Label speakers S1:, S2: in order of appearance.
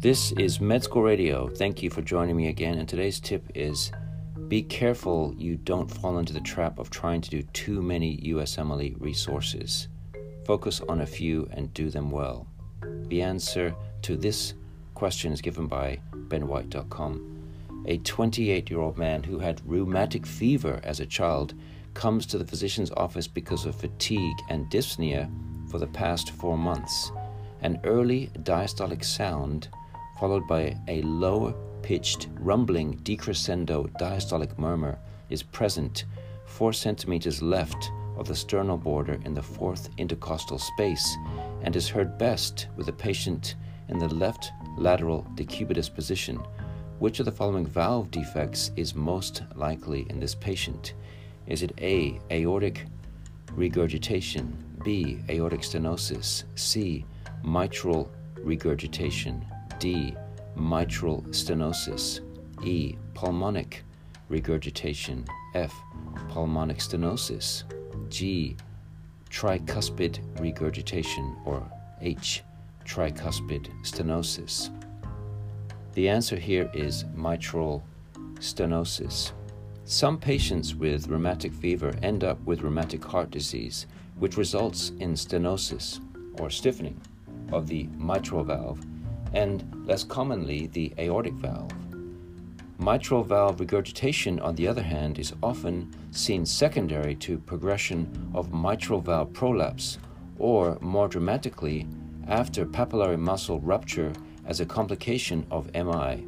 S1: This is Med School Radio. Thank you for joining me again. And today's tip is be careful you don't fall into the trap of trying to do too many USMLE resources. Focus on a few and do them well. The answer to this question is given by benwhite.com. A 28 year old man who had rheumatic fever as a child comes to the physician's office because of fatigue and dyspnea for the past four months. An early diastolic sound followed by a low pitched, rumbling decrescendo diastolic murmur, is present 4 centimeters left of the sternal border in the fourth intercostal space and is heard best with the patient in the left lateral decubitus position. Which of the following valve defects is most likely in this patient? Is it A. Aortic regurgitation, B. Aortic stenosis, C. Mitral regurgitation, D. Mitral stenosis. E. Pulmonic regurgitation. F. Pulmonic stenosis. G. Tricuspid regurgitation. Or H. Tricuspid stenosis. The answer here is mitral stenosis. Some patients with rheumatic fever end up with rheumatic heart disease, which results in stenosis or stiffening of the mitral valve and less commonly the aortic valve. Mitral valve regurgitation, on the other hand, is often seen secondary to progression of mitral valve prolapse, or more dramatically, after papillary muscle rupture as a complication of MI.